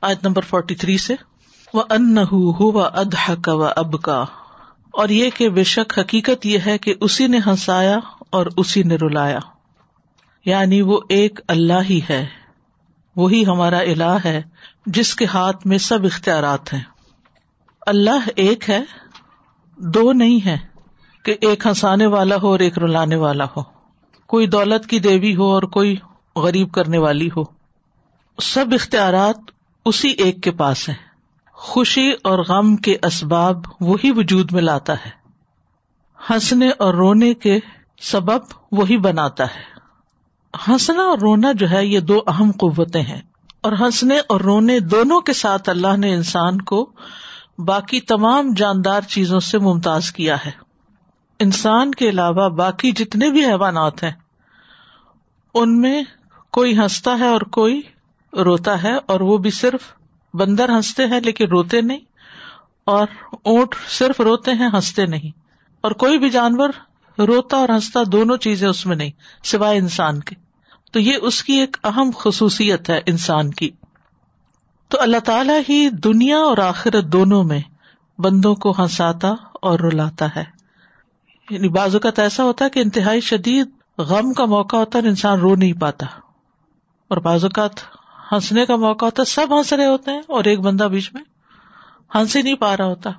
آیت number forty three سے۔ وہ ان ہوا ادہ کا و اب کا اور یہ کہ بے شک حقیقت یہ ہے کہ اسی نے ہنسایا اور اسی نے رلایا۔ یعنی وہ ایک اللہ ہی ہے۔ وہی ہمارا الہ ہے جس کے ہاتھ میں سب اختیارات ہیں۔ اللہ ایک ہے، دو نہیں ہے کہ ایک ہنسانے والا ہو اور ایک رلانے والا ہو۔ کوئی دولت کی دیوی ہو اور کوئی غریب کرنے والی ہو۔ سب اختیارات اسی ایک کے پاس ہیں۔ خوشی اور غم کے اسباب وہی وجود میں لاتا ہے۔ ہنسنے اور رونے کے سبب وہی بناتا ہے۔ ہنسنا اور رونا جو ہے، یہ دو اہم قوتیں ہیں۔ اور ہنسنے اور رونے دونوں کے ساتھ اللہ نے انسان کو باقی تمام جاندار چیزوں سے ممتاز کیا ہے۔ انسان کے علاوہ باقی جتنے بھی حیوانات ہیں، ان میں کوئی ہنستا ہے اور کوئی روتا ہے اور وہ بھی صرف بندر ہنستے ہیں لیکن روتے نہیں اور اونٹ صرف روتے ہیں، ہنستے نہیں۔ اور کوئی بھی جانور روتا اور ہنستا دونوں چیزیں اس میں نہیں، سوائے انسان کے۔ تو یہ اس کی ایک اہم خصوصیت ہے انسان کی۔ تو اللہ تعالیٰ ہی دنیا اور آخرت دونوں میں بندوں کو ہنساتا اور رلاتا ہے۔ یعنی بعض اوقات ایسا ہوتا ہے کہ انتہائی شدید غم کا موقع ہوتا ہے انسان رو نہیں پاتا۔ اور بعض اوقات ہنسنے کا موقع ہوتا ہے، سب ہنس رہے ہوتے ہیں اور ایک بندہ بیچ میں ہنس ہی نہیں پا رہا ہوتا۔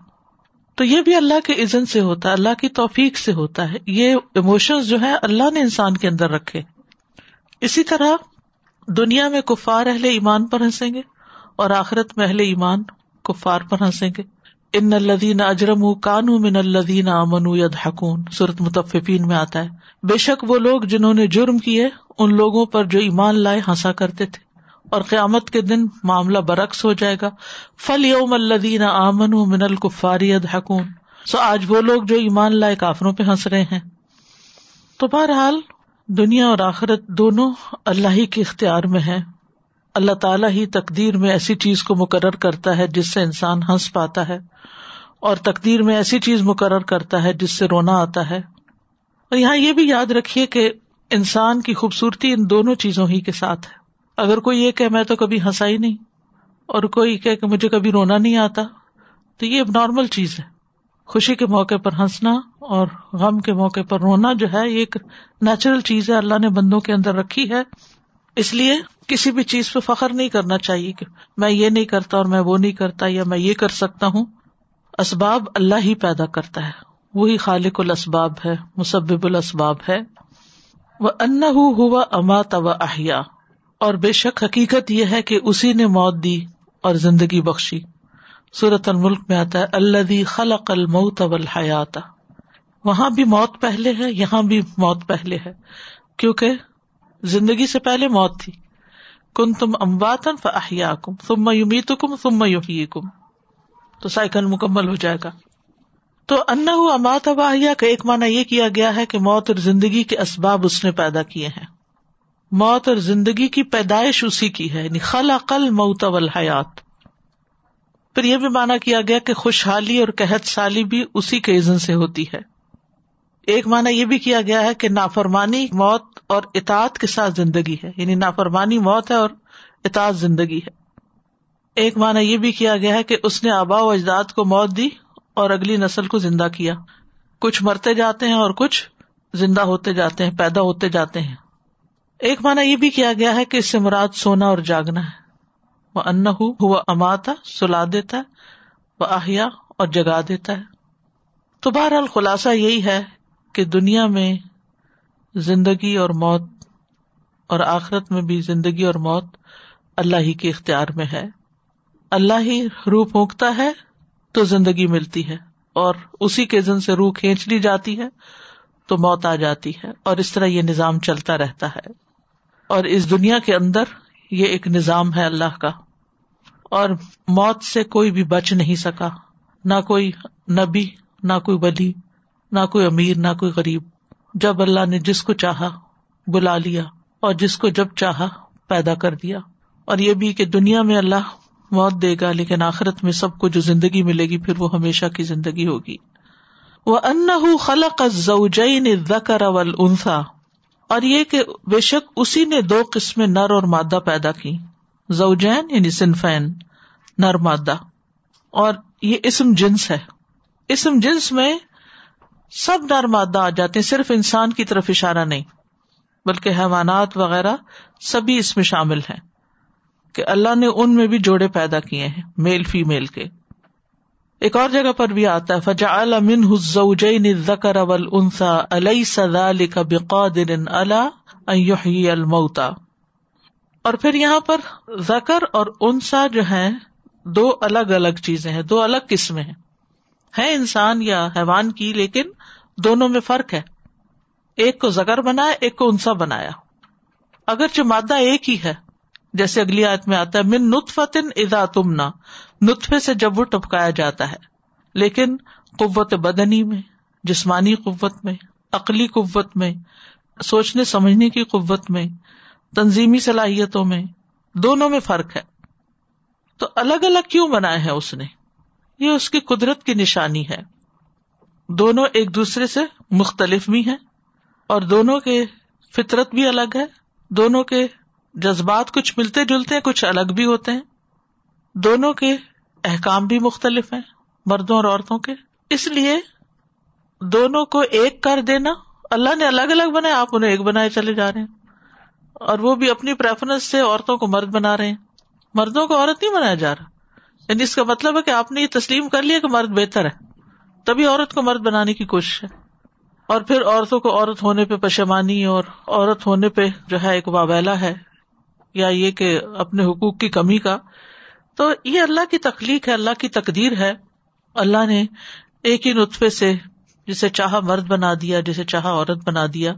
تو یہ بھی اللہ کے عزن سے ہوتا ہے، اللہ کی توفیق سے ہوتا ہے۔ یہ اموشنز جو ہے اللہ نے انسان کے اندر رکھے۔ اسی طرح دنیا میں کفار اہل ایمان پر ہنسیں گے اور آخرت میں اہل ایمان کفار پر ہنسیں گے۔ ان الدین اجرم کانو من الدین امن ید حکون صورت متفقین میں آتا ہے۔ بے شک وہ لوگ جنہوں نے جرم کیے، ان لوگوں پر جو ایمان لائے، ہنسا کرتے تھے۔ اور قیامت کے دن معاملہ برعکس ہو جائے گا۔ فل یوم الدین امن من الکفاری حکون سو آج وہ لوگ جو ایمان لائے کافروں پہ ہنس رہے ہیں۔ تو بہرحال دنیا اور آخرت دونوں اللہ ہی کے اختیار میں ہے اللہ تعالیٰ ہی تقدیر میں ایسی چیز کو مقرر کرتا ہے جس سے انسان ہنس پاتا ہے۔ اور تقدیر میں ایسی چیز مقرر کرتا ہے جس سے رونا آتا ہے۔ اور یہاں یہ بھی یاد رکھیے کہ انسان کی خوبصورتی ان دونوں چیزوں ہی کے ساتھ ہے۔ اگر کوئی یہ کہ میں تو کبھی ہنسا ہی نہیں اور کوئی کہ مجھے کبھی رونا نہیں آتا، تو یہ نارمل چیز ہے۔ خوشی کے موقع پر ہنسنا اور غم کے موقع پر رونا جو ہے، یہ ایک نیچرل چیز ہے، اللہ نے بندوں کے اندر رکھی ہے۔ اس لیے کسی بھی چیز پہ فخر نہیں کرنا چاہیے کہ میں یہ نہیں کرتا اور میں وہ نہیں کرتا یا میں یہ کر سکتا ہوں۔ اسباب اللہ ہی پیدا کرتا ہے۔ وہی خالق الاسباب ہے، مسبب الاسباب ہے۔ وہ ان ہوا اما و احیا اور بے شک حقیقت یہ ہے کہ اسی نے موت دی اور زندگی بخشی۔ سورت الملک میں آتا ہے اللہ خلق الموت حیات وہاں بھی موت پہلے ہے، یہاں بھی موت پہلے ہے۔ کیونکہ زندگی سے پہلے موت تھی۔ کن تم امواتن فیا کم تم یومیت کم تم کم تو سائیکل مکمل ہو جائے گا۔ تو انا امات اباہیا کا ایک مانا یہ کیا گیا ہے کہ موت اور زندگی کے اسباب اس نے پیدا کیے ہیں۔ موت اور زندگی کی پیدائش اسی کی ہے یعنی خلا قل موت حیات پھر یہ بھی مانا کیا گیا کہ خوشحالی اور قحط سالی بھی اسی کے عزن سے ہوتی ہے۔ ایک مانا یہ بھی کیا گیا ہے کہ نافرمانی موت اور اطاعت کے ساتھ زندگی ہے یعنی نافرمانی موت ہے اور اطاعت زندگی ہے۔ ایک مانا یہ بھی کیا گیا ہے کہ اس نے آبا و اجداد کو موت دی اور اگلی نسل کو زندہ کیا۔ کچھ مرتے جاتے ہیں اور کچھ زندہ ہوتے جاتے ہیں، پیدا ہوتے جاتے ہیں۔ ایک مانا یہ بھی کیا گیا ہے کہ اس سے مراد سونا اور جاگنا ہے۔ وہ ان ہوا اماتا سلا دیتا ہے وہ آہیا اور جگا دیتا ہے۔ تو بہرحال خلاصہ یہی ہے کہ دنیا میں زندگی اور موت اور آخرت میں بھی زندگی اور موت اللہ ہی کے اختیار میں ہے۔ اللہ ہی روح پھونکتا ہے تو زندگی ملتی ہے اور اسی کے زن سے روح کھینچ لی جاتی ہے تو موت آ جاتی ہے اور اس طرح یہ نظام چلتا رہتا ہے۔ اور اس دنیا کے اندر یہ ایک نظام ہے اللہ کا، اور موت سے کوئی بھی بچ نہیں سکا، نہ کوئی نبی، نہ کوئی ولی، نہ کوئی امیر، نہ کوئی غریب۔ جب اللہ نے جس کو چاہا بلا لیا، اور جس کو جب چاہا پیدا کر دیا۔ اور یہ بھی کہ دنیا میں اللہ موت دے گا، لیکن آخرت میں سب کو جو زندگی ملے گی، پھر وہ ہمیشہ کی زندگی ہوگی۔ وہ ان خلق زوجین ذکر انسا اور یہ کہ بے شک اسی نے دو قسم نر اور مادہ پیدا کی، زوجین یعنی صنفین، نر مادہ۔ اور یہ اسم جنس ہے۔ اسم جنس میں سب نر مادہ آ جاتے ہیں، صرف انسان کی طرف اشارہ نہیں، بلکہ حیوانات وغیرہ سبھی اس میں شامل ہیں کہ اللہ نے ان میں بھی جوڑے پیدا کیے ہیں، میل فی میل کے۔ ایک اور جگہ پر بھی آتا ہے فجا المن حزین ذکر اول انسا علیہ سدا لکھ بقادر اللہ المتا اور پھر یہاں پر زکر اور انسا جو ہے دو الگ الگ چیزیں ہیں، دو الگ قسمیں ہیں۔ ہے انسان یا حیوان کی، لیکن دونوں میں فرق ہے۔ ایک کو زکر بنایا، ایک کو انسا بنایا۔ اگرچہ مادہ ایک ہی ہے جیسے اگلی آیت میں آتا ہے، من نطفتن ادا تمنا۔ نطفے سے جب وہ ٹپکایا جاتا ہے، لیکن قوت بدنی میں، جسمانی قوت میں، عقلی قوت میں، سوچنے سمجھنے کی قوت میں، تنظیمی صلاحیتوں میں، دونوں میں فرق ہے۔ تو الگ الگ کیوں بنائے ہیں اس نے؟ یہ اس کی قدرت کی نشانی ہے۔ دونوں ایک دوسرے سے مختلف بھی ہیں اور دونوں کے فطرت بھی الگ ہے، دونوں کے جذبات کچھ ملتے جلتے ہیں، کچھ الگ بھی ہوتے ہیں۔ دونوں کے احکام بھی مختلف ہیں، مردوں اور عورتوں کے۔ اس لیے دونوں کو ایک کر دینا، اللہ نے الگ الگ بنائے، آپ انہیں ایک بنائے چلے جا رہے ہیں۔ اور وہ بھی اپنی پریفرنس سے عورتوں کو مرد بنا رہے ہیں۔ مردوں کو عورت نہیں بنایا جا رہا۔ یعنی اس کا مطلب ہے کہ آپ نے یہ تسلیم کر لیا کہ مرد بہتر ہے۔ تبھی عورت کو مرد بنانے کی کوشش ہے۔ اور پھر عورتوں کو عورت ہونے پہ پشمانی اور عورت ہونے پہ جو ہے ایک وابیلا ہے۔ یا یہ کہ اپنے حقوق کی کمی کا، تو یہ اللہ کی تخلیق ہے، اللہ کی تقدیر ہے۔ اللہ نے ایک ہی نطفے سے جسے چاہا مرد بنا دیا، جسے چاہا عورت بنا دیا۔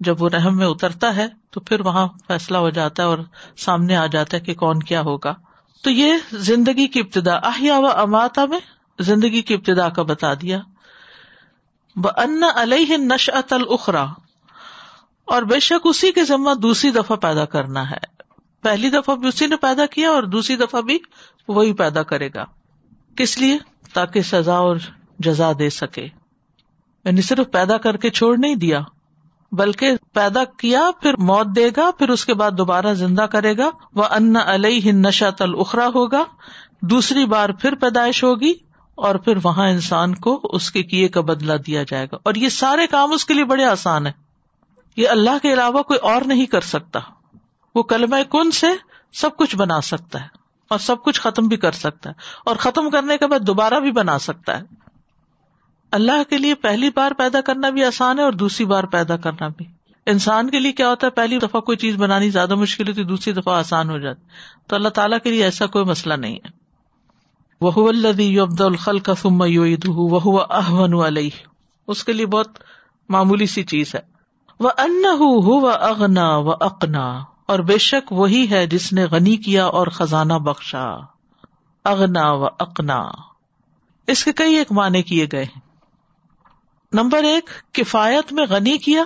جب وہ رحم میں اترتا ہے، تو پھر وہاں فیصلہ ہو جاتا ہے اور سامنے آ جاتا ہے کہ کون کیا ہوگا۔ تو یہ زندگی کی ابتدا، احیا و اماتا میں زندگی کی ابتدا کا بتا دیا۔ ان علیہ نش الخرا اور بے شک اسی کے ذمہ دوسری دفعہ پیدا کرنا ہے۔ پہلی دفعہ بھی اسی نے پیدا کیا اور دوسری دفعہ بھی وہی پیدا کرے گا۔ کس لیے؟ تاکہ سزا اور جزا دے سکے۔ یعنی صرف پیدا کر کے چھوڑ نہیں دیا، بلکہ پیدا کیا، پھر موت دے گا، پھر اس کے بعد دوبارہ زندہ کرے گا۔ وہ ان علیہ نشا تل اخرا ہوگا۔ دوسری بار پھر پیدائش ہوگی اور پھر وہاں انسان کو اس کے کیے کا بدلا دیا جائے گا۔ اور یہ سارے کام اس کے لیے بڑے آسان ہے یہ اللہ کے علاوہ کوئی اور نہیں کر سکتا۔ وہ کلمہ کن سے سب کچھ بنا سکتا ہے اور سب کچھ ختم بھی کر سکتا ہے اور ختم کرنے کے بعد دوبارہ بھی بنا سکتا ہے۔ اللہ کے لیے پہلی بار پیدا کرنا بھی آسان ہے اور دوسری بار پیدا کرنا بھی۔ انسان کے لیے کیا ہوتا ہے؟ پہلی دفعہ کوئی چیز بنانی زیادہ مشکل ہوتی دوسری دفعہ آسان ہو جاتی تو اللہ تعالیٰ کے لیے ایسا کوئی مسئلہ نہیں ہے۔ وہ الدی عبد الخل کا فم وہ احمن علیہ اس کے لیے بہت معمولی سی چیز ہے۔ وہ ان اغنا و اقنا اور بے شک وہی ہے جس نے غنی کیا اور خزانہ بخشا۔ اغنا و اقنا۔ اس کے کئی ایک معنی کیے گئے ہیں۔ نمبر ایک، کفایت میں غنی کیا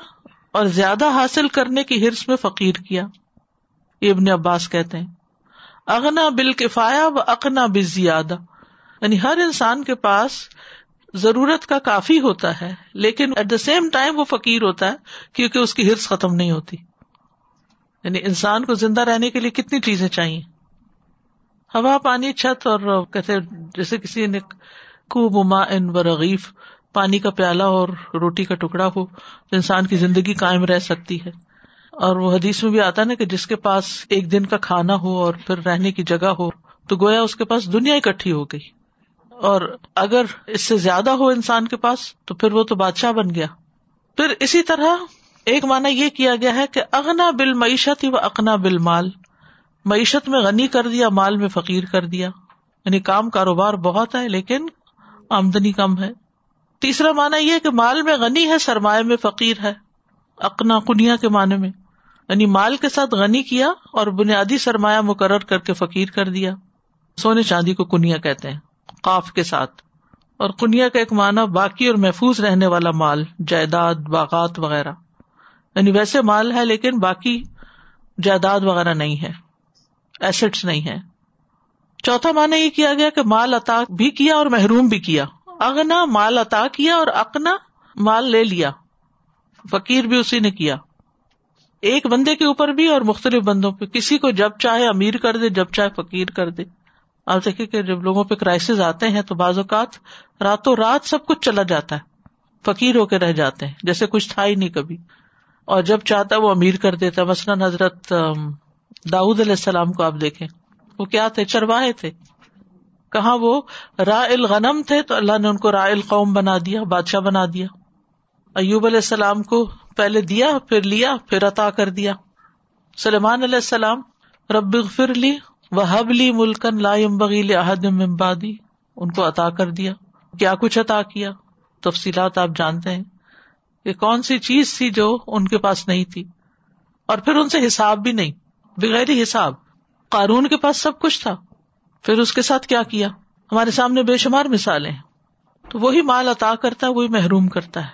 اور زیادہ حاصل کرنے کی ہرس میں فقیر کیا۔ یہ ابن عباس کہتے ہیں۔ اغنا بال کفایا و اقنا بل زیادہ یعنی ہر انسان کے پاس ضرورت کا کافی ہوتا ہے، لیکن ایٹ دا سیم ٹائم وہ فقیر ہوتا ہے کیونکہ اس کی ہرس ختم نہیں ہوتی۔ یعنی انسان کو زندہ رہنے کے لیے کتنی چیزیں چاہیے؟ ہوا، پانی، چھت اور کہتے جیسے کسی نے کو مما ان رغیف، پانی کا پیالہ اور روٹی کا ٹکڑا ہو تو انسان کی زندگی قائم رہ سکتی ہے۔ اور وہ حدیث میں بھی آتا نا کہ جس کے پاس ایک دن کا کھانا ہو اور پھر رہنے کی جگہ ہو تو گویا اس کے پاس دنیا اکٹھی ہو گئی۔ اور اگر اس سے زیادہ ہو انسان کے پاس تو پھر وہ تو بادشاہ بن گیا۔ پھر اسی طرح ایک مانا یہ کیا گیا ہے کہ اغنا بل معیشت و اقنا بل مال معیشت میں غنی کر دیا، مال میں فقیر کر دیا۔ یعنی کام کاروبار بہت ہے لیکن آمدنی کم ہے۔ تیسرا مانا یہ کہ مال میں غنی ہے، سرمایہ میں فقیر ہے۔ اقنا، کنیا کے معنی میں۔ یعنی مال کے ساتھ غنی کیا اور بنیادی سرمایہ مقرر کر کے فقیر کر دیا۔ سونے چاندی کو کنیا کہتے ہیں، قاف کے ساتھ۔ اور کنیا کا ایک معنی باقی اور محفوظ رہنے والا مال، جائیداد، باغات وغیرہ۔ یعنی ویسے مال ہے لیکن باقی جائیداد وغیرہ نہیں ہے. ایسٹس نہیں ہے چوتھا معنی یہ کیا گیا کہ مال عطا بھی کیا اور محروم بھی کیا. اگنا مال عطا کیا اور اقنا مال لے لیا. فقیر بھی اسی نے کیا. ایک بندے کے اوپر بھی اور مختلف بندوں پہ. کسی کو جب چاہے امیر کر دے، جب چاہے فقیر کر دے. آپ دیکھیں کہ جب لوگوں پہ کرائسز آتے ہیں تو بعض اوقات راتوں رات سب کچھ چلا جاتا ہے. فقیر ہو کے رہ جاتے ہیں، جیسے کچھ تھا ہی نہیں کبھی. اور جب چاہتا وہ امیر کر دیتا۔ مثلاً حضرت داود علیہ السلام کو آپ دیکھیں۔ وہ کیا تھے؟ چرواہے تھے۔ کہاں وہ؟ را الغنم تھے تو اللہ نے ان کو را القوم بنا دیا، بادشاہ بنا دیا۔ ایوب علیہ السلام کو پہلے دیا، پھر لیا، پھر عطا کر دیا۔ سلیمان علیہ السلام، رب فر لی وہ لی ملکن لا بغیل احد ممبادی ان کو عطا کر دیا۔ کیا کچھ عطا کیا؟ تفصیلات آپ جانتے ہیں۔ کہ کون سی چیز تھی جو ان کے پاس نہیں تھی اور پھر ان سے حساب بھی نہیں، بغیر حساب۔ قارون کے پاس سب کچھ تھا۔ پھر اس کے ساتھ کیا کیا؟ ہمارے سامنے بے شمار مثالیں تو وہی مال عطا کرتا ہے، وہی محروم کرتا ہے۔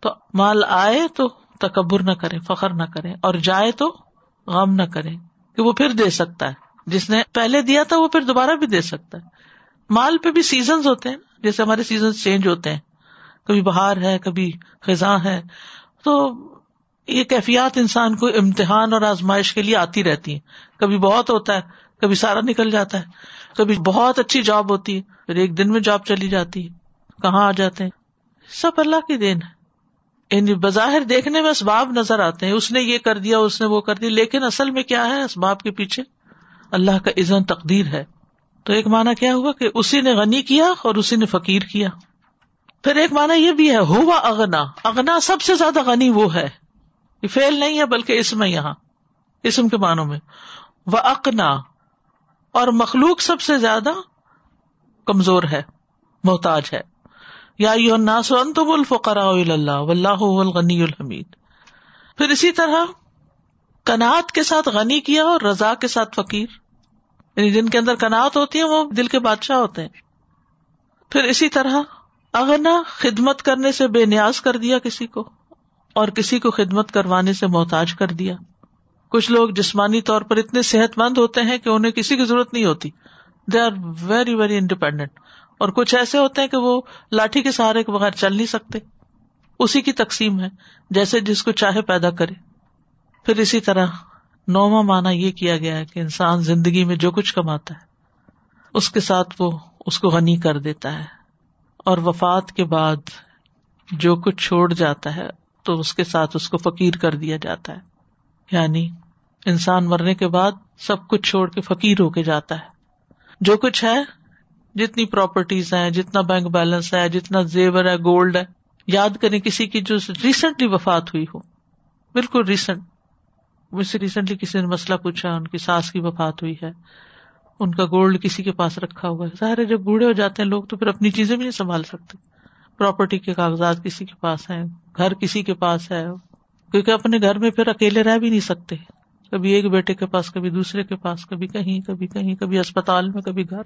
تو مال آئے تو تکبر نہ کرے، فخر نہ کرے، اور جائے تو غم نہ کرے کہ وہ پھر دے سکتا ہے۔ جس نے پہلے دیا تھا، وہ پھر دوبارہ بھی دے سکتا ہے۔ مال پہ بھی سیزن ہوتے ہیں، جیسے ہمارے سیزن چینج ہوتے ہیں۔ کبھی بہار ہے، کبھی خزاں ہے۔ تو یہ کیفیات انسان کو امتحان اور آزمائش کے لیے آتی رہتی ہیں۔ کبھی بہت ہوتا ہے، کبھی سارا نکل جاتا ہے۔ کبھی بہت اچھی جاب ہوتی ہے، پھر ایک دن میں جاب چلی جاتی ہے۔ کہاں آ جاتے ہیں؟ سب اللہ کی دین ہے یعنی بظاہر دیکھنے میں اسباب نظر آتے ہیں۔ اس نے یہ کر دیا، اس نے وہ کر دیا لیکن اصل میں کیا ہے اسباب کے پیچھے؟ اللہ کا عزن تقدیر ہے۔ تو ایک مانا کیا ہوا کہ اسی نے غنی کیا اور اسی نے فقیر کیا۔ پھر ایک مانا یہ بھی ہے، ہوا اگنا اگنا سب سے زیادہ غنی وہ ہے۔ یہ فیل نہیں ہے بلکہ اس میں یہاں اسم کے معنوں میں۔ وہ اقنا۔ اور مخلوق سب سے زیادہ کمزور ہے، محتاج ہے۔ یا تم الفقرا اللہ غنی الحمید۔ پھر اسی طرح کنات کے ساتھ غنی کیا اور رضا کے ساتھ فقیر۔ یعنی جن کے اندر کنات ہوتی ہے، وہ دل کے بادشاہ ہوتے ہیں۔ پھر اسی طرح اغنا خدمت کرنے سے بے نیاز کر دیا کسی کو اور کسی کو خدمت کروانے سے محتاج کر دیا۔ کچھ لوگ جسمانی طور پر اتنے صحت مند ہوتے ہیں کہ انہیں کسی کی ضرورت نہیں ہوتی۔ They are very very independent اور کچھ ایسے ہوتے ہیں کہ وہ لاٹھی کے سہارے کے بغیر چل نہیں سکتے۔ اسی کی تقسیم ہے۔ جیسے جس کو چاہے پیدا کرے۔ پھر اسی طرح نواں مانا یہ کیا گیا ہے کہ انسان زندگی میں جو کچھ کماتا ہے، اس کے ساتھ وہ اس کو غنی کر دیتا ہے۔ اور وفات کے بعد جو کچھ چھوڑ جاتا ہے تو اس کے ساتھ اس کو فقیر کر دیا جاتا ہے۔ یعنی انسان مرنے کے بعد سب کچھ چھوڑ کے فقیر ہو کے جاتا ہے۔ جو کچھ ہے، جتنی پراپرٹیز ہیں، جتنا بینک بیلنس ہے، جتنا زیور ہے گولڈ ہے۔ یاد کریں کسی کی جو ریسنٹلی وفات ہوئی ہو۔ بالکل ریسنٹ مجھ سے ریسنٹلی کسی نے مسئلہ پوچھا، ان کی ساس کی وفات ہوئی ہے۔ ان کا گولڈ کسی کے پاس رکھا ہوا ہے۔ ظاہر جب بوڑھے ہو جاتے ہیں لوگ تو پھر اپنی چیزیں بھی نہیں سنبھال سکتے۔ پراپرٹی کے کاغذات کسی کے پاس ہیں، گھر کسی کے پاس ہے۔ کیونکہ اپنے گھر میں پھر اکیلے رہ بھی نہیں سکتے۔ کبھی ایک بیٹے کے پاس، کبھی دوسرے کے پاس، کبھی کہیں کبھی کہیں، کبھی اسپتال میں، کبھی گھر۔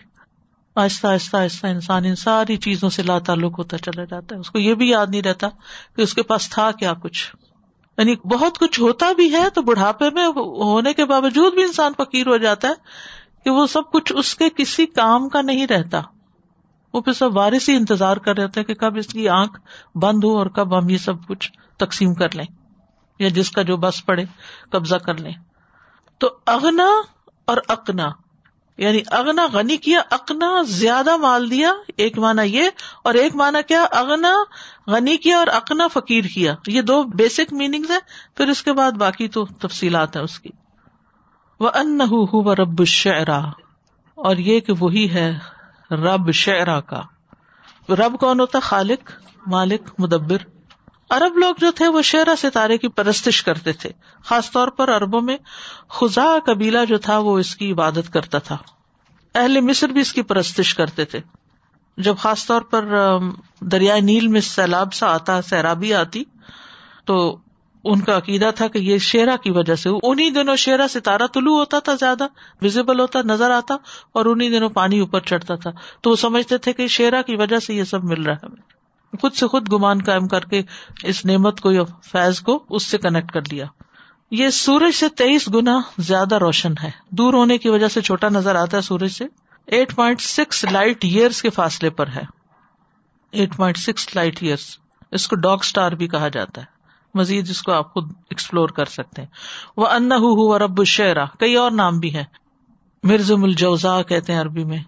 آہستہ آہستہ آہستہ انسان ان ساری چیزوں سے لا تعلق ہوتا چلا جاتا ہے۔ اس کو یہ بھی یاد نہیں رہتا کہ اس کے پاس تھا کیا کچھ۔ یعنی بہت کچھ ہوتا بھی ہے تو بڑھاپے میں ہونے کے باوجود بھی انسان فقیر ہو جاتا ہے۔ کہ وہ سب کچھ اس کے کسی کام کا نہیں رہتا۔ وہ پھر سب وارث ہی انتظار کر رہے ہوتے کہ کب اس کی آنکھ بند ہو اور کب ہم یہ سب کچھ تقسیم کر لیں یا جس کا جو بس پڑے قبضہ کر لیں۔ تو اگنا اور اکنا یعنی اگنا غنی کیا اکنا زیادہ مال دیا، ایک مانا یہ، اور ایک مانا کیا اگنا غنی کیا اور اکنا فقیر کیا۔ یہ دو بیسک میننگ ہے پھر اس کے بعد باقی تو تفصیلات ہیں اس کی۔ وہ ان رب شعرا اور یہ کہ وہی ہے رب شعرا کا۔ رب کون ہوتا خالق، مالک، مدبر۔ ارب لوگ جو تھے وہ شعرا ستارے کی پرستش کرتے تھے، خاص طور پر اربوں میں خزا قبیلہ جو تھا وہ اس کی عبادت کرتا تھا۔ اہل مصر بھی اس کی پرستش کرتے تھے۔ جب خاص طور پر دریائے نیل میں سیلاب سا آتا، سیرابی آتی، تو ان کا عقیدہ تھا کہ یہ شیرا کی وجہ سے انہیں دنوں شیرا ستارہ طلوع ہوتا تھا زیادہ ویزیبل ہوتا، نظر آتا، اور انہیں دنوں پانی اوپر چڑھتا تھا۔ تو وہ سمجھتے تھے کہ شیرا کی وجہ سے یہ سب مل رہا ہے۔ خود سے خود گمان قائم کر کے اس نعمت کو یا فیض کو اس سے کنیکٹ کر لیا۔ یہ سورج سے تیئیس گنا زیادہ روشن ہے۔ دور ہونے کی وجہ سے چھوٹا نظر آتا ہے سورج سے۔ Eight point six light years کے فاصلے پر ہے۔ Eight point six light years اس کو ڈاگ اسٹار بھی کہا جاتا ہے۔ مزید اس کو آپ خود ایکسپلور کر سکتے ہیں۔ وہ ان رب الشعرا کئی اور نام بھی ہیں۔ مرزم الجوزا کہتے ہیں عربی میں۔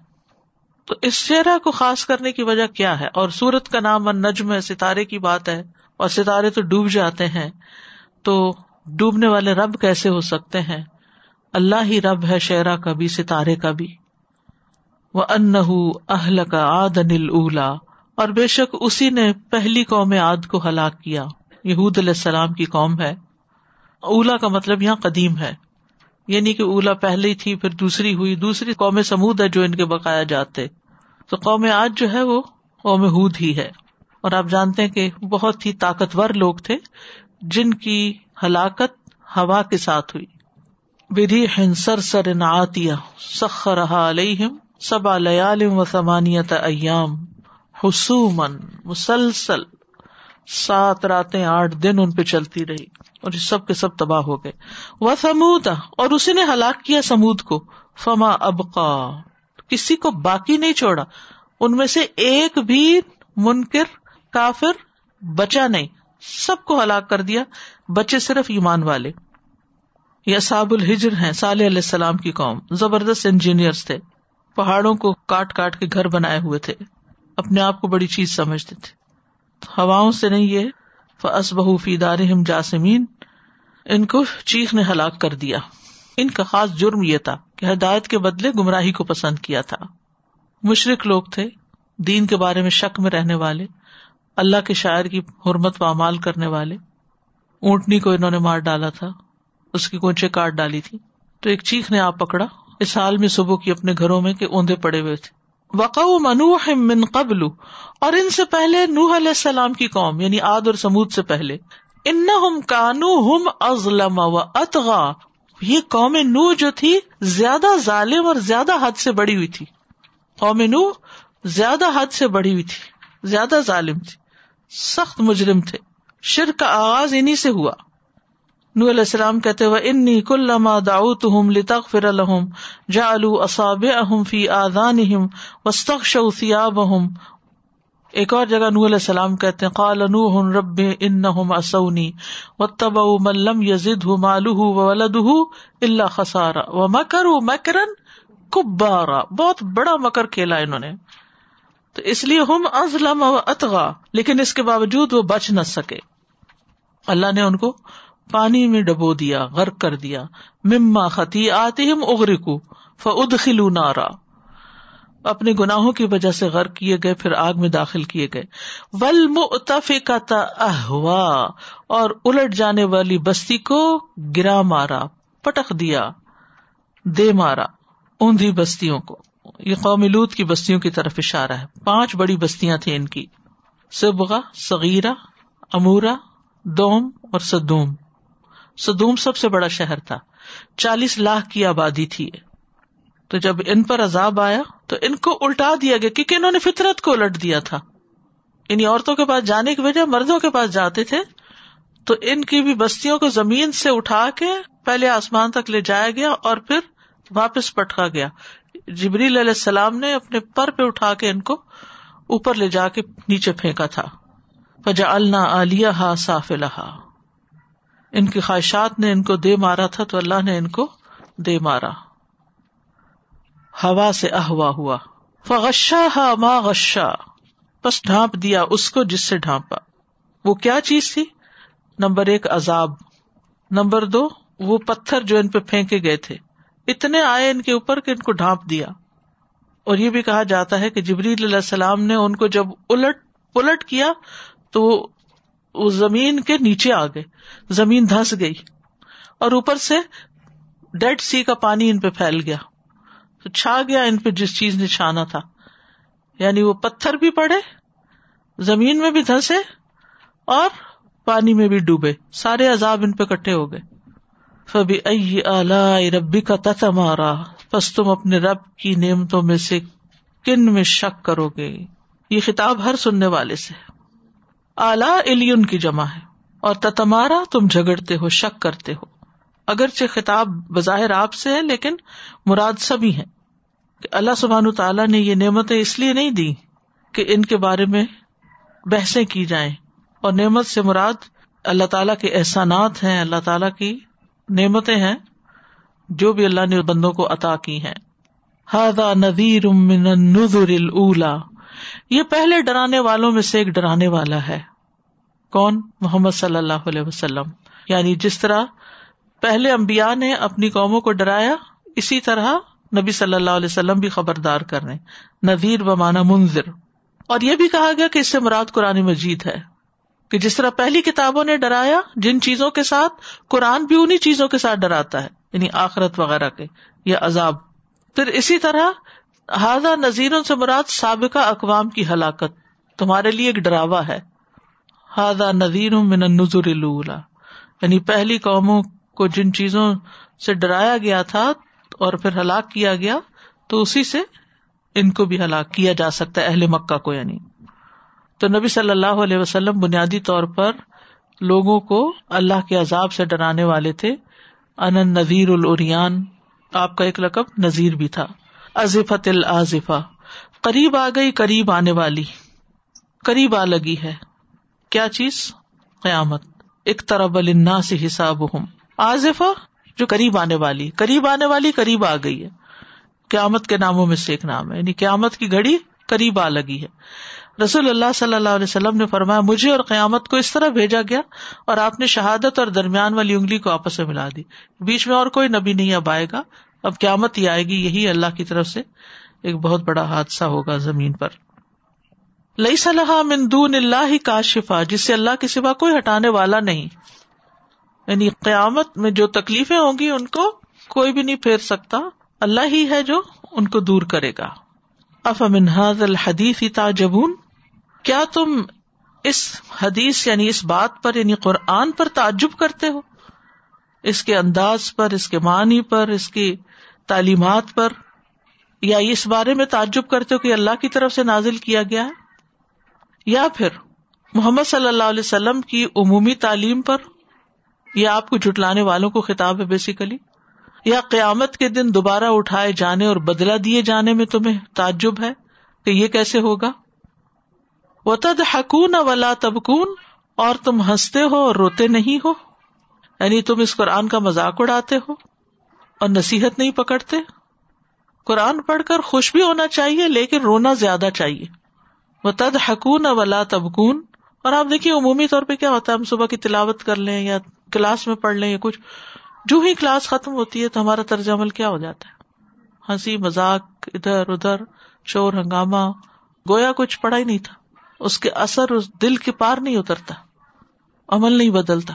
تو اس چہرہ کو خاص کرنے کی وجہ کیا ہے؟ اور سورت کا نام نجم ہے ستارے کی بات ہے اور ستارے تو ڈوب جاتے ہیں، تو ڈوبنے والے رب کیسے ہو سکتے ہیں؟ اللہ ہی رب ہے شعرا کا بھی، ستارے کا بھی۔ وہ ان اہل کا آد انل اولا اور بے شک اسی نے پہلی قوم آد کو ہلاک کیا۔ یہود علیہ السلام کی قوم ہے۔ اولا کا مطلب یہاں قدیم ہے۔ یعنی کہ اولا پہلے ہی تھی، پھر دوسری ہوئی۔ دوسری قوم سمود ہے جو ان کے بقایا جاتے۔ تو قوم آج جو ہے وہ قوم ہود ہی ہے۔ اور آپ جانتے ہیں کہ بہت ہی طاقتور لوگ تھے، جن کی ہلاکت ہوا کے ساتھ ہوئی۔ بدھی ہنسر سر نعتیا سخر علیہم سبا لیالم و سمانیت ایام حسومن مسلسل۔ سات راتیں آٹھ دن ان پہ چلتی رہی اور سب کے سب تباہ ہو گئے۔ وہ سمود اور اسی نے ہلاک کیا سمود کو۔ فما ابقا، کسی کو باقی نہیں چھوڑا۔ ان میں سے ایک بھی منکر، کافر بچا نہیں۔ سب کو ہلاک کر دیا، بچے صرف ایمان والے۔ یہ ساب الحجر ہیں، صالح علیہ السلام کی قوم۔ زبردست انجینئر تھے۔ پہاڑوں کو کاٹ کاٹ کے گھر بنائے ہوئے تھے۔ اپنے آپ کو بڑی چیز سمجھتے تھے۔ ہواؤں سے نہیں یہ فس بہ فی دار جاسمین ان کو چیخ نے ہلاک کر دیا۔ ان کا خاص جرم یہ تھا کہ ہدایت کے بدلے گمراہی کو پسند کیا تھا۔ مشرق لوگ تھے، دین کے بارے میں شک میں رہنے والے، اللہ کے شاعر کی حرمت و امال کرنے والے۔ اونٹنی کو انہوں نے مار ڈالا تھا، اس کی کونچے کاٹ ڈالی تھی۔ تو ایک چیخ نے آپ پکڑا، اس حال میں صبح کی اپنے گھروں میں کہ اوندے پڑے ہوئے تھے۔ وقع منوح من قبل، اور ان سے پہلے نوح علیہ السلام کی قوم یعنی آد اور سمود سے پہلے۔ ان کانو ہم ازلم و اطغا، یہ قوم نو جو تھی، زیادہ ظالم اور زیادہ حد سے بڑی ہوئی تھی۔ قوم نو زیادہ حد سے بڑی ہوئی تھی، زیادہ ظالم تھی، سخت مجرم تھے شر کا آغاز انہیں سے ہوا۔ نو علیہ السلام کہتے وہ انی کلما داؤت ہوں لتاخ فر الحم جا اصاب اہم فی آدان وسطی ایک اور جگہ نور علیہ السلام کہتے ہیں، قال نوح رب انہم اسونی واتبعوا من لم يزد مالہ وولدہ الا خسارا ومکروا مکرا کبارا. بہت بڑا مکر کھیلا انہوں نے۔ تو اس لیے ہم ازلم و اتغا لیکن اس کے باوجود وہ بچ نہ سکے۔ اللہ نے ان کو پانی میں ڈبو دیا، غرق کر دیا۔ مما خطی آتی ہم اغرکو فد خلو نارا۔ اپنے گناہوں کی وجہ سے غرق کیے گئے، پھر آگ میں داخل کیے گئے۔ ول متفقہ احوا اور الٹ جانے والی بستی کو گرا مارا پٹک دیا، دے مارا۔ اوندھی بستیوں کو۔ یہ قومی لوت کی بستیوں کی طرف اشارہ ہے۔ پانچ بڑی بستیاں تھیں ان کی۔ سبغا سغیرہ امورا دوم اور سدوم سدوم سب سے بڑا شہر تھا۔ چالیس لاکھ کی آبادی تھی تو جب ان پر عذاب آیا تو ان کو الٹا دیا گیا کیونکہ انہوں نے فطرت کو الٹ دیا تھا۔ انہیں عورتوں کے پاس جانے کی وجہ مردوں کے پاس جاتے تھے۔ تو ان کی بھی بستیوں کو زمین سے اٹھا کے پہلے آسمان تک لے جایا گیا اور پھر واپس پٹکا گیا۔ جبریل علیہ السلام نے اپنے پر پہ اٹھا کے ان کو اوپر لے جا کے نیچے پھینکا تھا۔ فجا النا علیہ ہا صاف لہا ان کی خواہشات نے ان کو دے مارا تھا تو اللہ نے ان کو دے مارا۔ ہوا سے احوا ہوا۔ فغشا ہا ما غشا۔ بس ڈھانپ دیا اس کو جس سے ڈھانپا۔ وہ کیا چیز تھی؟ نمبر ایک، عذاب۔ نمبر دو، وہ پتھر جو ان پہ پھینکے گئے تھے۔ اتنے آئے ان کے اوپر کہ ان کو ڈھانپ دیا۔ اور یہ بھی کہا جاتا ہے کہ جبریل علیہ السلام نے ان کو جب الٹ پلٹ کیا تو زمین کے نیچے آ گئے۔ زمین دھس گئی۔ اور اوپر سے ڈیڈ سی کا پانی ان پہ پھیل گیا۔ تو چھا گیا ان پہ جس چیز نے چھانا تھا۔ یعنی وہ پتھر بھی پڑے، زمین میں بھی دھسے اور پانی میں بھی ڈوبے۔ سارے عذاب ان پہ کٹھے ہو گئے۔ فبی ائی ربی کا تت مارا بس تم اپنے رب کی نعمتوں میں سے کن میں شک کرو گے؟ یہ خطاب ہر سننے والے سے۔ اعلی کی جمع ہے اور تتمارا تم جھگڑتے ہو، شک کرتے ہو۔ اگرچہ خطاب بظاہر آپ سے ہے، لیکن مراد سبھی ہے کہ اللہ سبحان تعالیٰ نے یہ نعمتیں اس لیے نہیں دی کہ ان کے بارے میں بحثیں کی جائیں۔ اور نعمت سے مراد اللہ تعالیٰ کے احسانات ہیں، اللہ تعالیٰ کی نعمتیں ہیں، جو بھی اللہ نے بندوں کو عطا کی ہیں۔ ہادا نذیر من النذر الا یہ پہلے ڈرانے والوں میں سے ایک ڈرانے والا ہے۔ کون؟ محمد صلی اللہ علیہ وسلم۔ یعنی جس طرح پہلے امبیا نے اپنی قوموں کو ڈرایا، اسی طرح نبی صلی اللہ علیہ وسلم بھی خبردار کر رہے نذیر و مانا منظر اور یہ بھی کہا گیا کہ اس سے مراد قرآن مجید ہے۔ کہ جس طرح پہلی کتابوں نے ڈرایا، جن چیزوں کے ساتھ قرآن بھی انہیں چیزوں کے ساتھ ڈراتا ہے یعنی آخرت وغیرہ کے، یا عذاب۔ پھر اسی طرح ہاضا نذیروں سے مراد سابقہ اقوام کی ہلاکت، تمہارے لیے ایک ڈراوا ہے۔ ہاضا نذیر من النظر یعنی پہلی قوموں کو جن چیزوں سے ڈرایا گیا تھا اور پھر ہلاک کیا گیا، تو اسی سے ان کو بھی ہلاک کیا جا سکتا ہے، اہل مکہ کو یعنی۔ تو نبی صلی اللہ علیہ وسلم بنیادی طور پر لوگوں کو اللہ کے عذاب سے ڈرانے والے تھے۔ ان نذیر الریان آپ کا ایک لقب نذیر بھی تھا۔ ازفت الزفا قریب آ گئی، قریب آنے والی۔ قریب آ لگی ہے۔ کیا چیز؟ قیامت۔ ایک النا سے حساب ہوں آزفا جو قریب آنے والی۔ قریب آنے والی قریب آ گئی ہے۔ قیامت کے ناموں میں سے ایک نام ہے۔ یعنی قیامت کی گھڑی قریب آ لگی ہے۔ رسول اللہ صلی اللہ علیہ وسلم نے فرمایا، مجھے اور قیامت کو اس طرح بھیجا گیا اور آپ نے شہادت اور درمیان والی انگلی کو آپس میں ملا دی۔ بیچ میں اور کوئی نبی نہیں اب آئے گا۔ اب قیامت ہی آئے گی، یہی اللہ کی طرف سے ایک بہت بڑا حادثہ ہوگا زمین پر۔ لئی صلاح مندون اللہ ہی کا شفا جس سے اللہ کے سوا کوئی ہٹانے والا نہیں۔ یعنی قیامت میں جو تکلیفیں ہوں گی، ان کو کوئی بھی نہیں پھیر سکتا۔ اللہ ہی ہے جو ان کو دور کرے گا۔ اف منہاز الحدیث تاجبون کیا تم اس حدیث یعنی اس بات پر یعنی قرآن پر تعجب کرتے ہو؟ اس کے انداز پر، اس کے معنی پر، اس کی تعلیمات پر یا اس بارے میں تعجب کرتے ہو کہ اللہ کی طرف سے نازل کیا گیا ہے؟ یا پھر محمد صلی اللہ علیہ وسلم کی عمومی تعلیم پر یہ آپ کو جٹلانے والوں کو خطاب ہے بیسیکلی یا قیامت کے دن دوبارہ اٹھائے جانے اور بدلا دیے جانے میں تمہیں تعجب ہے کہ یہ کیسے ہوگا؟ وہ تد حکون ولا تبکون اور تم ہنستے ہو اور روتے نہیں ہو؟ یعنی تم اس قرآن کا مذاق اڑاتے ہو؟ اور نصیحت نہیں پکڑتے؟ قرآن پڑھ کر خوش بھی ہونا چاہیے، لیکن رونا زیادہ چاہیے۔ وہ تد حکون ولا تبکون اور آپ دیکھیے، عمومی طور پہ کیا ہوتا ہے؟ ہم صبح کی تلاوت کر لیں یا کلاس میں پڑھ لیں یا کچھ۔ جو ہی کلاس ختم ہوتی ہے تو ہمارا طرز عمل کیا ہو جاتا ہے؟ ہنسی مزاق ادھر ادھر، شور، ہنگامہ۔ گویا کچھ پڑا ہی نہیں تھا۔ اس کے اثر اس دل کے پار نہیں اترتا۔ عمل نہیں بدلتا۔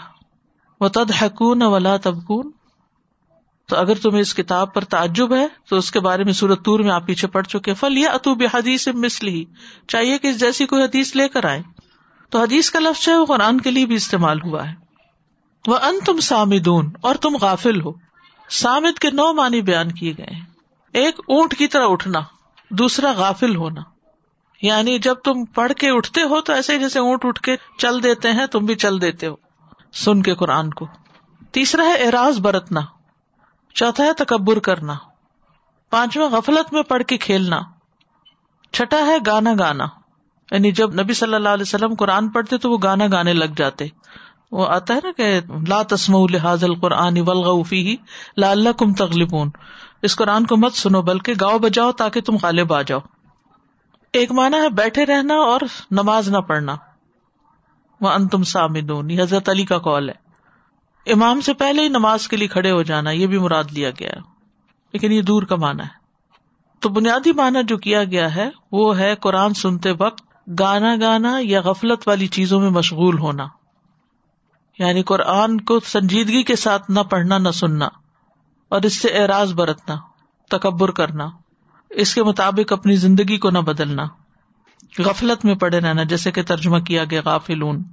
وہ تد حکون ولا تبکون تو اگر تمہیں اس کتاب پر تعجب ہے، تو اس کے بارے میں سورت تور میں آپ پیچھے پڑ چکے فل یا اتوب حدیث مسل ہی چاہیے کہ جیسی کوئی حدیث لے کر آئے تو حدیث کا لفظ ہے وہ قرآن کے لیے بھی استعمال ہوا ہے۔ وہ ان تم سامدون۔ اور تم غافل ہو۔ سامد کے نو معنی بیان کیے گئے ایک اونٹ کی طرح اٹھنا، دوسرا غافل ہونا۔ یعنی جب تم پڑھ کے اٹھتے ہو تو ایسے جیسے اونٹ اٹھ کے چل دیتے ہیں، تم بھی چل دیتے ہو۔ سن کے قرآن کو۔ تیسرا ہے اعراض برتنا۔ چوتھا ہے تکبر کرنا، پانچواں غفلت میں پڑھ کے کھیلنا، چھٹا ہے گانا گانا۔ یعنی جب نبی صلی اللہ علیہ وسلم قرآن پڑھتے تو وہ گانا گانے لگ جاتے۔ وہ آتا ہے نا کہ لا تسم الحاظ القرآن ولغفی لا اللہ کم تغلبون۔ اس قرآن کو مت سنو، بلکہ گاؤ بجاؤ تاکہ تم غالب آ جاؤ۔ ایک مانا ہے بیٹھے رہنا اور نماز نہ پڑھنا۔ وہ انتم سامدون۔ یہ حضرت علی کا کال ہے۔ امام سے پہلے ہی نماز کے لیے کھڑے ہو جانا، یہ بھی مراد لیا گیا ہے۔ لیکن یہ دور کا مانا ہے۔ تو بنیادی مانا جو کیا گیا ہے، وہ ہے قرآن سنتے وقت گانا گانا یا غفلت والی چیزوں میں مشغول ہونا۔ یعنی قرآن کو سنجیدگی کے ساتھ نہ پڑھنا، نہ سننا۔ اور اس سے اعراض برتنا، تکبر کرنا۔ اس کے مطابق اپنی زندگی کو نہ بدلنا۔ غفلت میں پڑے رہنا، جیسے کہ ترجمہ کیا گیا، غافلون۔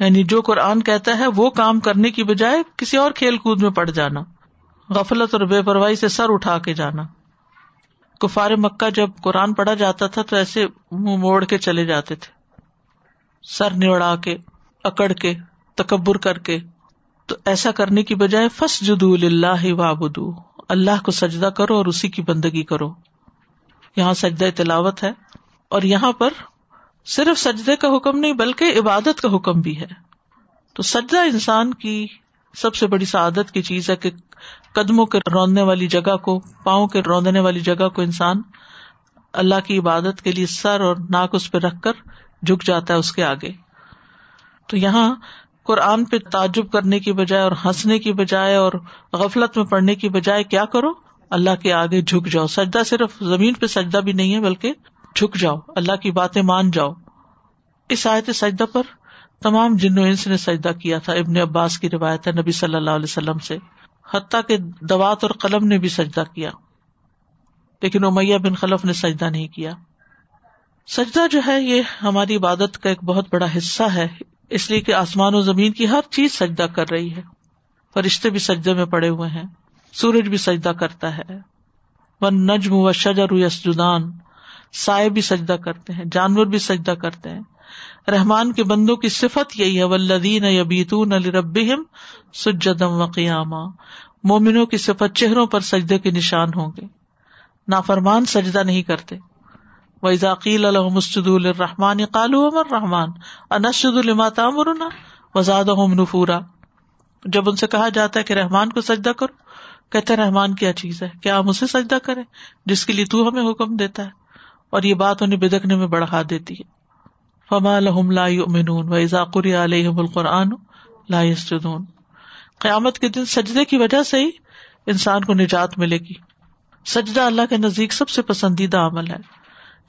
یعنی جو قرآن کہتا ہے وہ کام کرنے کی بجائے کسی اور کھیل کود میں پڑ جانا، غفلت اور بے پرواہی سے سر اٹھا کے جانا۔ کفار مکہ جب قرآن پڑھا جاتا تھا تو ایسے منہ موڑ کے چلے جاتے تھے۔ سر نڑا کے، اکڑ کے، تکبر کر کے۔ تو ایسا کرنے کی بجائے فس جدو اللہ وابدو اللہ کو سجدہ کرو اور اسی کی بندگی کرو۔ یہاں سجدہ تلاوت ہے اور یہاں پر صرف سجدے کا حکم نہیں بلکہ عبادت کا حکم بھی ہے۔ تو سجدہ انسان کی سب سے بڑی سعادت کی چیز ہے کہ قدموں کے روندنے والی جگہ کو، پاؤں کے روندنے والی جگہ کو انسان اللہ کی عبادت کے لیے سر اور ناک اس پہ رکھ کر جھک جاتا ہے اس کے آگے۔ تو یہاں قرآن پہ تعجب کرنے کی بجائے اور ہنسنے کی بجائے اور غفلت میں پڑھنے کی بجائے کیا کرو؟ اللہ کے آگے جھک جاؤ۔ سجدہ صرف زمین پہ سجدہ بھی نہیں ہے بلکہ جھک جاؤ، اللہ کی باتیں مان جاؤ۔ اس آیت سجدہ پر تمام جنو انس نے سجدہ کیا تھا۔ ابن عباس کی روایت ہے نبی صلی اللہ علیہ وسلم سے۔ حتیٰ کے دوات اور قلم نے بھی سجدہ کیا۔ لیکن امیہ بن خلف نے سجدہ نہیں کیا۔ سجدہ جو ہے، یہ ہماری عبادت کا ایک بہت بڑا حصہ ہے۔ اس لیے کہ آسمان و زمین کی ہر چیز سجدہ کر رہی ہے۔ فرشتے بھی سجدے میں پڑے ہوئے ہیں۔ سورج بھی سجدہ کرتا ہے۔ ون نجم و شجر یس سائے بھی سجدہ کرتے ہیں، جانور بھی سجدہ کرتے ہیں۔ رحمان کے بندوں کی صفت یہی ہے ولدین یبیتون علی رب سجدم و قیاما مومنوں کی صفت چہروں پر سجدے کے نشان ہوں گے۔ نافرمان سجدہ نہیں کرتے۔ وہ ذاکیل الحمد الرحمان قالو امر رحمان انسد المات مرنا وزاد نفورا۔ جب ان سے کہا جاتا ہے کہ رحمان کو سجدہ کرو، کہتے رحمان کیا چیز ہے؟ کیا ہم اسے سجدہ کریں؟ جس کے لیے تو ہمیں حکم دیتا ہے۔ اور یہ بات انہیں بدکنے میں بڑھا دیتی ہے۔ فما لہم لا یؤمنون و اذا القرآن لا یسجدون قیامت کے دن سجدے کی وجہ سے ہی انسان کو نجات ملے گی۔ سجدہ اللہ کے نزدیک سب سے پسندیدہ عمل ہے۔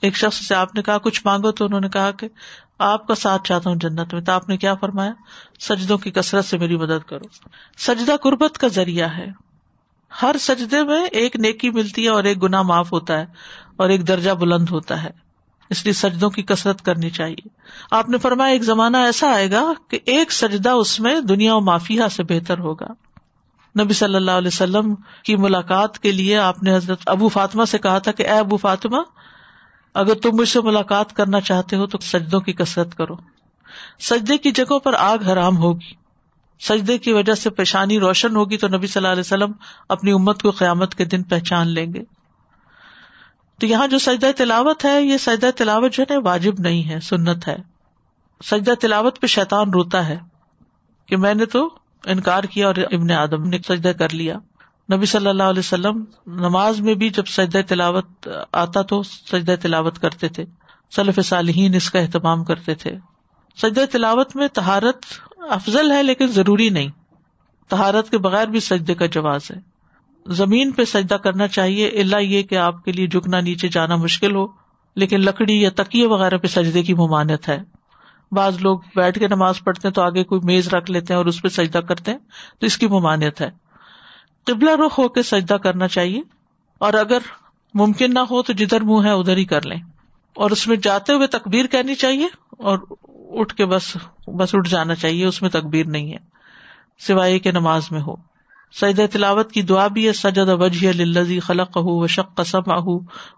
ایک شخص سے آپ نے کہا کچھ مانگو تو انہوں نے کہا کہ آپ کا ساتھ چاہتا ہوں جنت میں۔ تو آپ نے کیا فرمایا؟ سجدوں کی کثرت سے میری مدد کرو۔ سجدہ قربت کا ذریعہ ہے۔ ہر سجدے میں ایک نیکی ملتی ہے اور ایک گنا معاف ہوتا ہے اور ایک درجہ بلند ہوتا ہے۔ اس لیے سجدوں کی کثرت کرنی چاہیے۔ آپ نے فرمایا ایک زمانہ ایسا آئے گا کہ ایک سجدہ اس میں دنیا و مافیا سے بہتر ہوگا۔ نبی صلی اللہ علیہ وسلم کی ملاقات کے لیے آپ نے حضرت ابو فاطمہ سے کہا تھا کہ اے ابو فاطمہ، اگر تم مجھ سے ملاقات کرنا چاہتے ہو تو سجدوں کی کثرت کرو۔ سجدے کی جگہوں پر آگ حرام ہوگی۔ سجدے کی وجہ سے پیشانی روشن ہوگی تو نبی صلی اللہ علیہ وسلم اپنی امت کو قیامت کے دن پہچان لیں گے۔ تو یہاں جو سجدہ تلاوت ہے، یہ سجدہ تلاوت جو ہے واجب نہیں ہے، سنت ہے۔ سجدہ تلاوت پہ شیطان روتا ہے کہ میں نے تو انکار کیا اور ابن آدم نے سجدہ کر لیا۔ نبی صلی اللہ علیہ وسلم نماز میں بھی جب سجدہ تلاوت آتا تو سجدہ تلاوت کرتے تھے۔ صلف صالحین اس کا اہتمام کرتے تھے۔ سجدہ تلاوت میں تہارت افضل ہے لیکن ضروری نہیں۔ تہارت کے بغیر بھی سجدے کا جواز ہے۔ زمین پہ سجدہ کرنا چاہیے اللہ یہ کہ آپ کے لیے جھکنا نیچے جانا مشکل ہو، لیکن لکڑی یا تکیے وغیرہ پہ سجدے کی ممانت ہے۔ بعض لوگ بیٹھ کے نماز پڑھتے ہیں تو آگے کوئی میز رکھ لیتے ہیں اور اس پہ سجدہ کرتے ہیں، تو اس کی ممانعت ہے۔ قبلہ رخ ہو کے سجدہ کرنا چاہیے۔ اور اگر ممکن نہ ہو تو جدھر منہ ہے ادھر ہی کر لیں۔ اور اس میں جاتے ہوئے تکبیر کہنی چاہیے اور اٹھ کے بس بس اٹھ جانا چاہیے، اس میں تکبیر نہیں ہے۔ سوائے کے نماز میں ہو۔ سجد تلاوت کی دعا بھی ہے، سجد وجہ للذی خلق ہُو و شق قسم اہ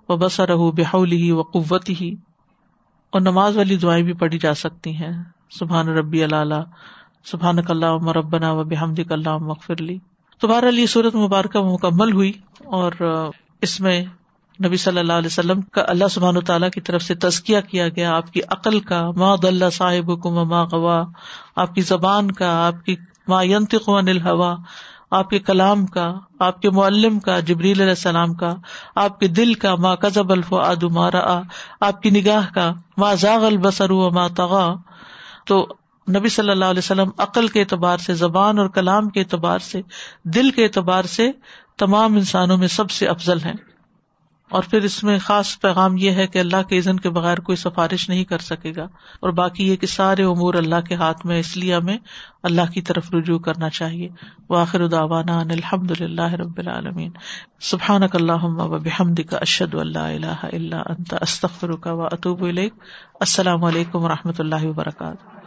و بسر ہُو بحول ہی و قوت ہی اور نماز والی دعائیں بھی پڑھی جا سکتی ہیں۔ سبحان ربی اللہ سبحان اللہ مربنا و بحمد اللہ مغفر لی۔ تمہارا لیے صورت مبارکہ مکمل ہوئی اور اس میں نبی صلی اللہ علیہ وسلم کا اللہ سبحان تعالیٰ کی طرف سے تزکیہ کیا گیا، آپ کی عقل کا ماں اللہ صاحب حکم ماں غوا، آپ کی زبان کا، آپ کی ماں ینتق عن الحوا آپ کے کلام کا، آپ کے معلم کا، جبریل علیہ السلام کا، آپ کے دل کا ماں کزب الف ادو مارا آپ کی نگاہ کا ماں زاغ البسر ماں تغا تو نبی صلی اللہ علیہ وسلم عقل کے اعتبار سے، زبان اور کلام کے اعتبار سے، دل کے اعتبار سے تمام انسانوں میں سب سے افضل ہیں۔ اور پھر اس میں خاص پیغام یہ ہے کہ اللہ کے عزن کے بغیر کوئی سفارش نہیں کر سکے گا اور باقی یہ کہ سارے امور اللہ کے ہاتھ میں اس لیے ہمیں اللہ کی طرف رجوع کرنا چاہیے۔ وہ آخر الحمد اللہ رب العالمین۔ سبحان و بحمد کا اشد اللہ اللہ اللہ انت استخر کا و اطوب السلام علیکم و رحمۃ اللہ وبرکاتہ۔